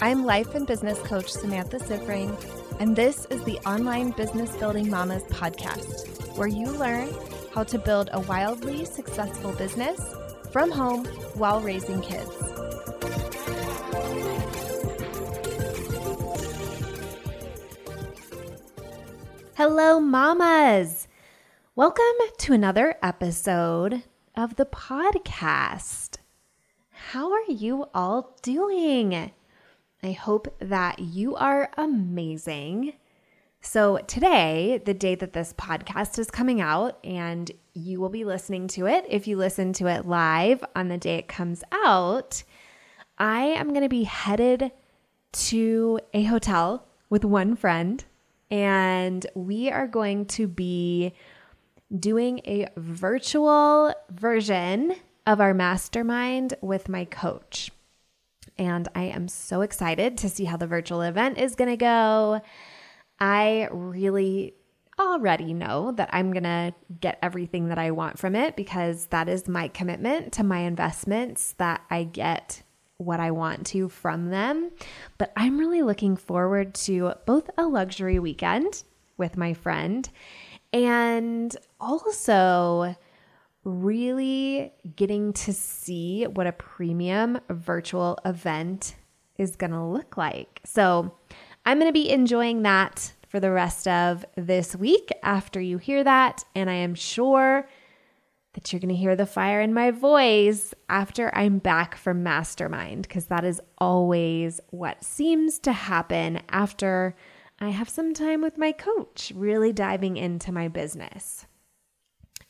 I'm life and business coach Samantha Siffring, and this is the Online Business Building Mamas podcast, where you learn how to build a wildly successful business from home while raising kids. Hello, mamas. Welcome to another episode of the podcast. How are you all doing? I hope that you are amazing. So, today, the day that this podcast is coming out, and you will be listening to it if you listen to it live on the day it comes out, I am going to be headed to a hotel with one friend, and we are going to be doing a virtual version of our mastermind with my coach. And I am so excited to see how the virtual event is going to go. I really already know that I'm going to get everything that I want from it because that is my commitment to my investments that I get what I want to from them. But I'm really looking forward to both a luxury weekend with my friend and also really getting to see what a premium virtual event is going to look like. So, I'm going to be enjoying that for the rest of this week after you hear that. And I am sure that you're going to hear the fire in my voice after I'm back from Mastermind, because that is always what seems to happen after I have some time with my coach, really diving into my business.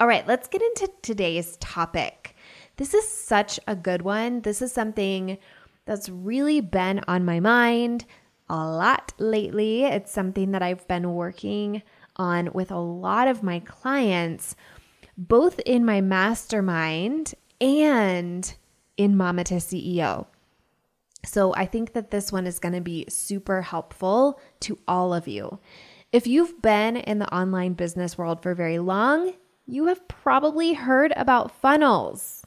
All right, let's get into today's topic. This is such a good one. This is something that's really been on my mind a lot lately. It's something that I've been working on with a lot of my clients, both in my mastermind and in Mama to CEO. So I think that this one is going to be super helpful to all of you. If you've been in the online business world for very long, you have probably heard about funnels.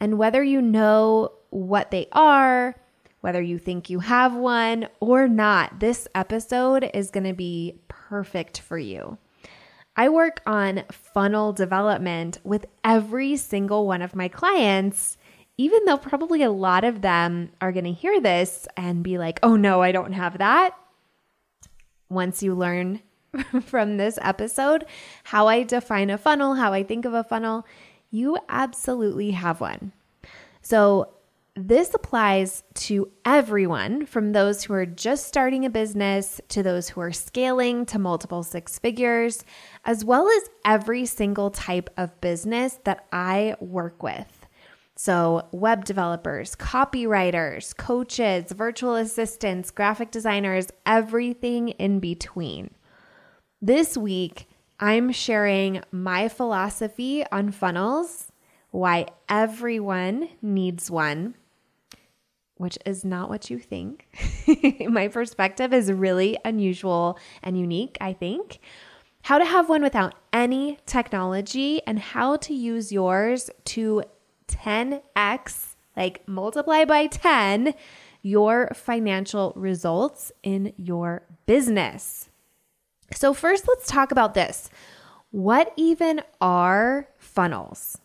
And whether you know what they are, whether you think you have one or not, this episode is going to be perfect for you. I work on funnel development with every single one of my clients, even though probably a lot of them are going to hear this and be like, oh no, I don't have that. Once you learn from this episode, how I define a funnel, how I think of a funnel, you absolutely have one. So, this applies to everyone from those who are just starting a business to those who are scaling to multiple six figures, as well as every single type of business that I work with. So, web developers, copywriters, coaches, virtual assistants, graphic designers, everything in between. This week, I'm sharing my philosophy on funnels, why everyone needs one, which is not what you think. my perspective is really unusual and unique, I think. How to have one without any technology and how to use yours to 10x, like multiply by 10, your financial results in your business. So, first, let's talk about this. What even are funnels?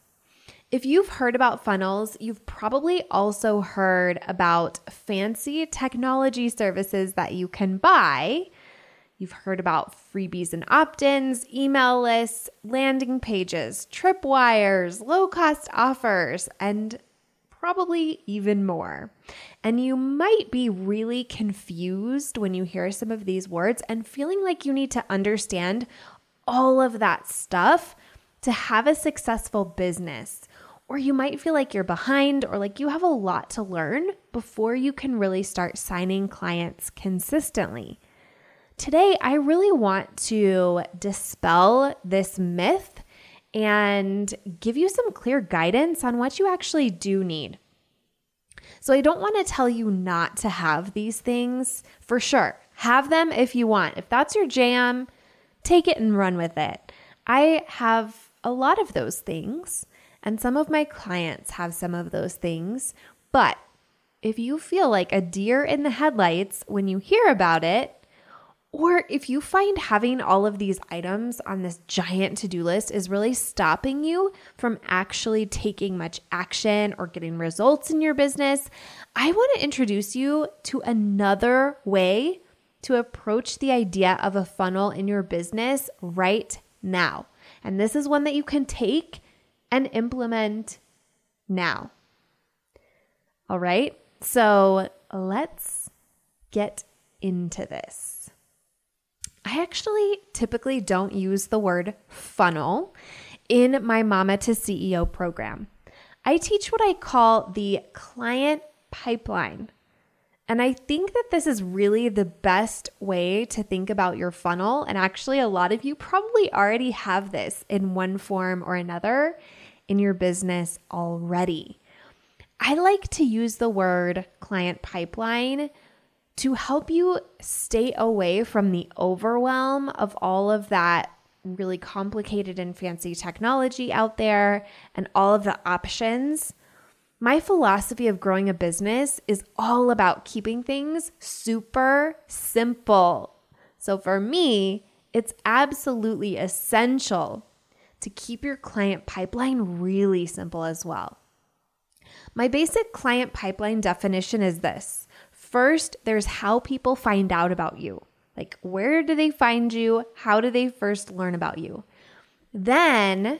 If you've heard about funnels, you've probably also heard about fancy technology services that you can buy. You've heard about freebies and opt ins, email lists, landing pages, tripwires, low cost offers, and probably even more. And you might be really confused when you hear some of these words and feeling like you need to understand all of that stuff to have a successful business. Or you might feel like you're behind or like you have a lot to learn before you can really start signing clients consistently. Today, I really want to dispel this myth and give you some clear guidance on what you actually do need. So, I don't want to tell you not to have these things for sure. Have them if you want. If that's your jam, take it and run with it. I have a lot of those things, and some of my clients have some of those things, but if you feel like a deer in the headlights when you hear about it, or if you find having all of these items on this giant to do list is really stopping you from actually taking much action or getting results in your business, I want to introduce you to another way to approach the idea of a funnel in your business right now. And this is one that you can take and implement now. All right, so let's get into this. I actually typically don't use the word funnel in my Mama to CEO program. I teach what I call the client pipeline. And I think that this is really the best way to think about your funnel. And actually, a lot of you probably already have this in one form or another in your business already. I like to use the word client pipeline to help you stay away from the overwhelm of all of that really complicated and fancy technology out there and all of the options. My philosophy of growing a business is all about keeping things super simple. So for me, it's absolutely essential to keep your client pipeline really simple as well. My basic client pipeline definition is this First, there's how people find out about you. Like, where do they find you? How do they first learn about you? Then,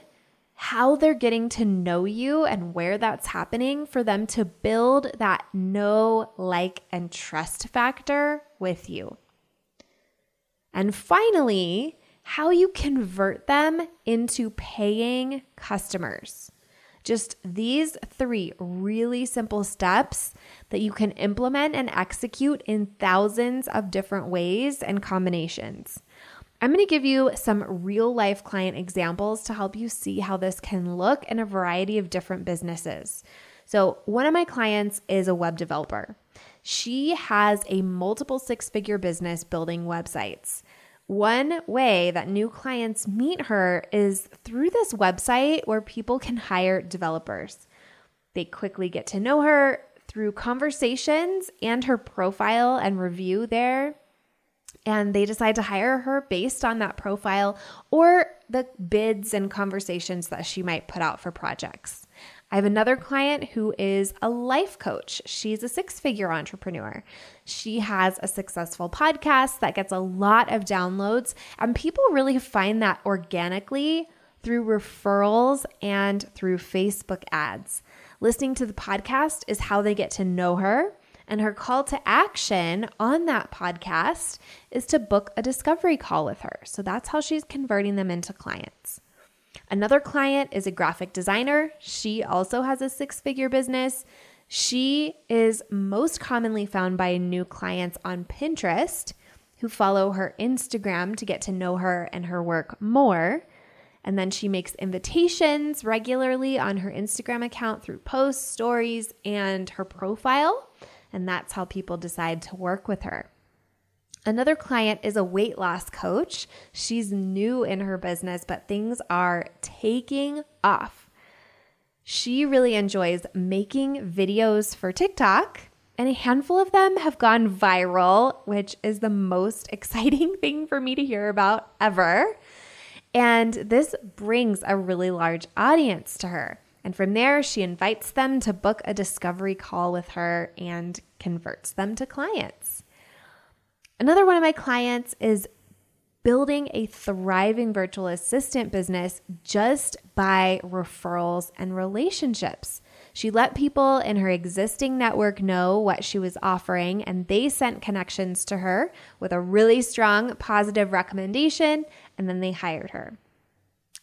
how they're getting to know you and where that's happening for them to build that know, like, and trust factor with you. And finally, how you convert them into paying customers. Just these three really simple steps that you can implement and execute in thousands of different ways and combinations. I'm going to give you some real life client examples to help you see how this can look in a variety of different businesses. So, one of my clients is a web developer. She has a multiple six figure business building websites. One way that new clients meet her is through this website where people can hire developers. They quickly get to know her through conversations and her profile and review there. And they decide to hire her based on that profile or the bids and conversations that she might put out for projects. I have another client who is a life coach. She's a six figure entrepreneur. She has a successful podcast that gets a lot of downloads, and people really find that organically through referrals and through Facebook ads. Listening to the podcast is how they get to know her. And her call to action on that podcast is to book a discovery call with her. So that's how she's converting them into clients. Another client is a graphic designer. She also has a six figure business. She is most commonly found by new clients on Pinterest who follow her Instagram to get to know her and her work more. And then she makes invitations regularly on her Instagram account through posts, stories, and her profile. And that's how people decide to work with her. Another client is a weight loss coach. She's new in her business, but things are taking off. She really enjoys making videos for TikTok, and a handful of them have gone viral, which is the most exciting thing for me to hear about ever. And this brings a really large audience to her. And from there, she invites them to book a discovery call with her and converts them to clients. Another one of my clients is building a thriving virtual assistant business just by referrals and relationships. She let people in her existing network know what she was offering, and they sent connections to her with a really strong positive recommendation, and then they hired her.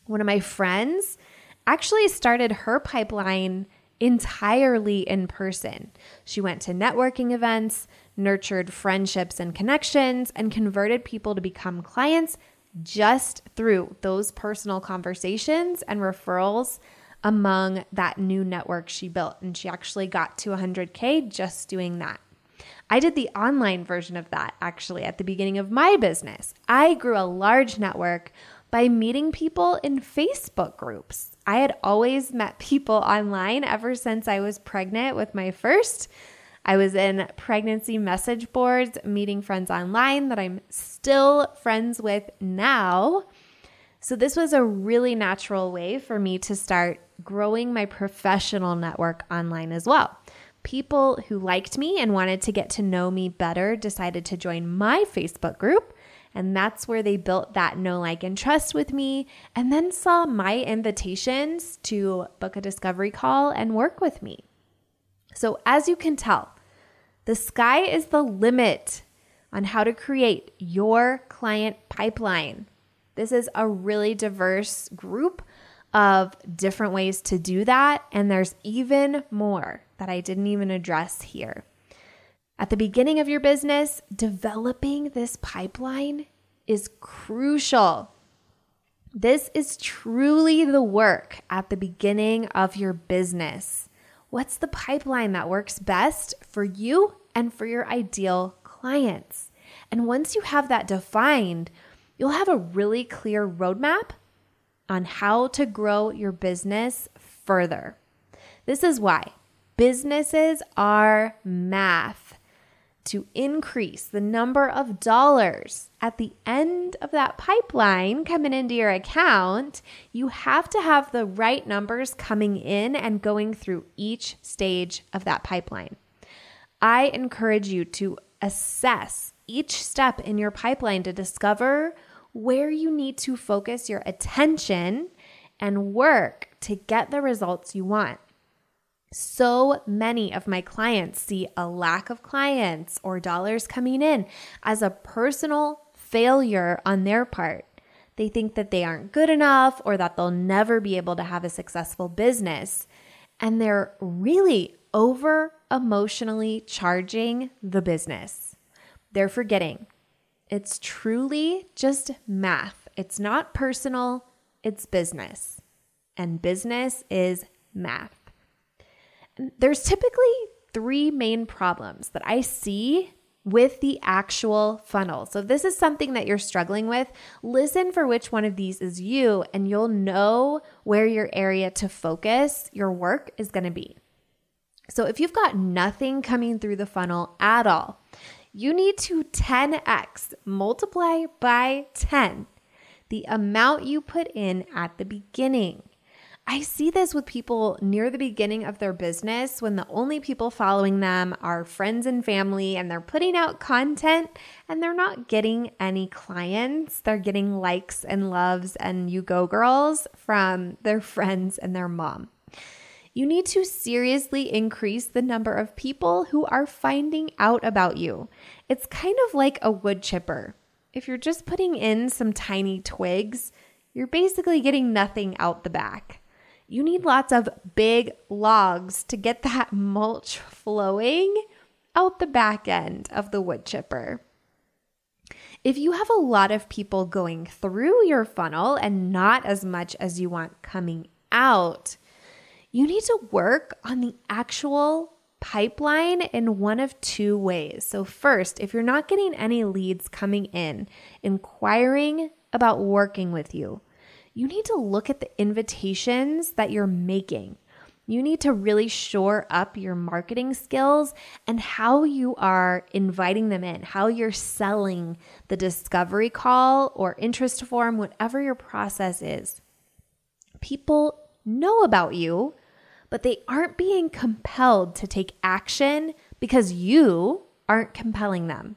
One of my friends actually started her pipeline entirely in person. She went to networking events, nurtured friendships and connections, and converted people to become clients just through those personal conversations and referrals among that new network she built. And she actually got to 100K just doing that. I did the online version of that actually at the beginning of my business. I grew a large network by meeting people in Facebook groups. I had always met people online ever since I was pregnant with my first. I was in pregnancy message boards, meeting friends online that I'm still friends with now. So, this was a really natural way for me to start growing my professional network online as well. People who liked me and wanted to get to know me better decided to join my Facebook group. And that's where they built that know, like, and trust with me, and then saw my invitations to book a discovery call and work with me. So, as you can tell, the sky is the limit on how to create your client pipeline. This is a really diverse group of different ways to do that. And there's even more that I didn't even address here. At the beginning of your business, developing this pipeline is crucial. This is truly the work at the beginning of your business. What's the pipeline that works best for you and for your ideal clients? And once you have that defined, you'll have a really clear roadmap on how to grow your business further. This is why businesses are math. To increase the number of dollars at the end of that pipeline coming into your account, you have to have the right numbers coming in and going through each stage of that pipeline. I encourage you to assess each step in your pipeline to discover where you need to focus your attention and work to get the results you want. So many of my clients see a lack of clients or dollars coming in as a personal failure on their part. They think that they aren't good enough or that they'll never be able to have a successful business. And they're really over emotionally charging the business. They're forgetting it's truly just math. It's not personal, it's business. And business is math. There's typically three main problems that I see with the actual funnel. So, this is something that you're struggling with, listen for which one of these is you, and you'll know where your area to focus your work is going to be. So, if you've got nothing coming through the funnel at all, you need to 10x, multiply by 10 the amount you put in at the beginning. I see this with people near the beginning of their business when the only people following them are friends and family, and they're putting out content and they're not getting any clients. They're getting likes and loves and you go girls from their friends and their mom you need to seriously increase the number of people who are finding out about you. It's kind of like a wood chipper. If you're just putting in some tiny twigs, you're basically getting nothing out the back. You need lots of big logs to get that mulch flowing out the back end of the wood chipper. If you have a lot of people going through your funnel and not as much as you want coming out, you need to work on the actual pipeline in one of two ways. So, first, if you're not getting any leads coming in, inquiring about working with you, you need to look at the invitations that you're making. You need to really shore up your marketing skills and how you are inviting them in, how you're selling the discovery call or interest form, whatever your process is. People know about you but they aren't being compelled to take action because you aren't compelling them.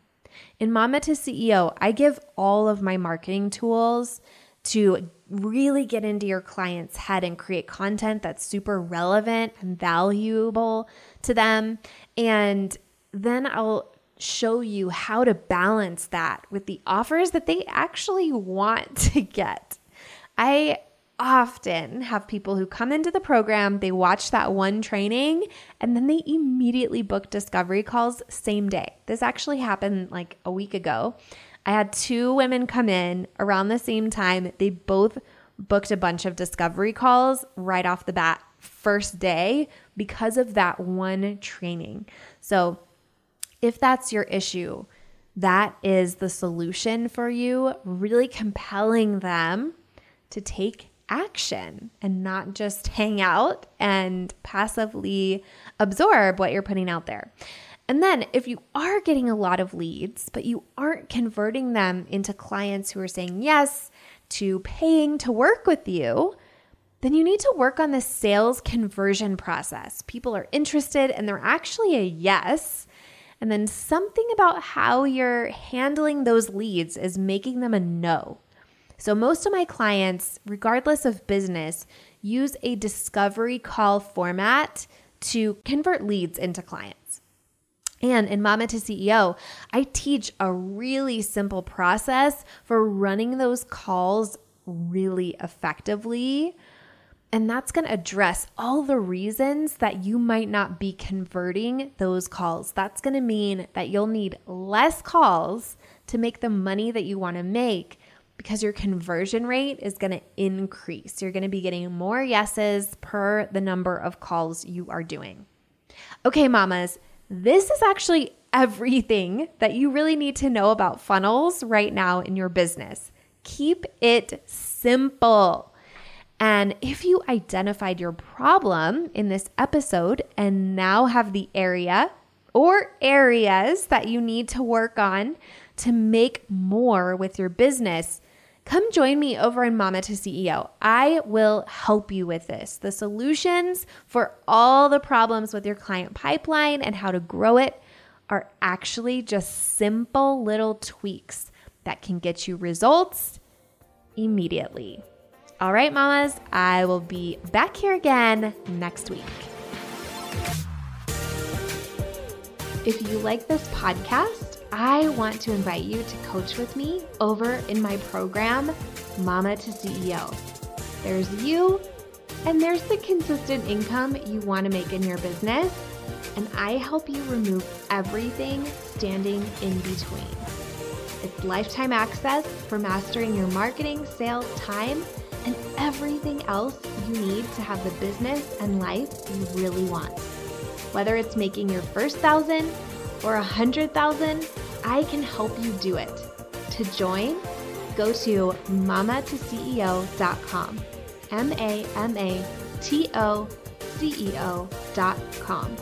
In Mama to CEO, I give all of my marketing tools to really get into your client's head and create content that's super relevant and valuable to them. And then I'll show you how to balance that with the offers that they actually want to get. I often have people who come into the program, they watch that one training, and then they immediately book discovery calls same day. This actually happened like a week ago. I had two women come in around the same time. They both booked a bunch of discovery calls right off the bat, first day, because of that one training. So, if that's your issue, that is the solution for you, really compelling them to take action and not just hang out and passively absorb what you're putting out there. And then if you are getting a lot of leads, but you aren't converting them into clients who are saying yes to paying to work with you, then you need to work on the sales conversion process. People are interested and they're actually a yes. And then something about how you're handling those leads is making them a no. So, most of my clients, regardless of business, use a discovery call format to convert leads into clients. And in Mama to CEO, I teach a really simple process for running those calls really effectively. And that's going to address all the reasons that you might not be converting those calls. That's going to mean that you'll need less calls to make the money that you want to make because your conversion rate is going to increase. You're going to be getting more yeses per the number of calls you are doing. Okay, mamas, this is actually everything that you really need to know about funnels right now in your business. Keep it simple. And if you identified your problem in this episode and now have the area or areas that you need to work on to make more with your business, come join me over in Mama to CEO. I will help you with this. The solutions for all the problems with your client pipeline and how to grow it are actually just simple little tweaks that can get you results immediately. All right, mamas, I will be back here again next week. If you like this podcast, I want to invite you to coach with me over in my program, Mama to CEO. There's you, and there's the consistent income you want to make in your business, and I help you remove everything standing in between. It's lifetime access for mastering your marketing, sales, time, and everything else you need to have the business and life you really want. Whether it's making your first thousand or a hundred thousand, I can help you do it. To join, go to mamatoceo.com. M A M A T O C E O.com.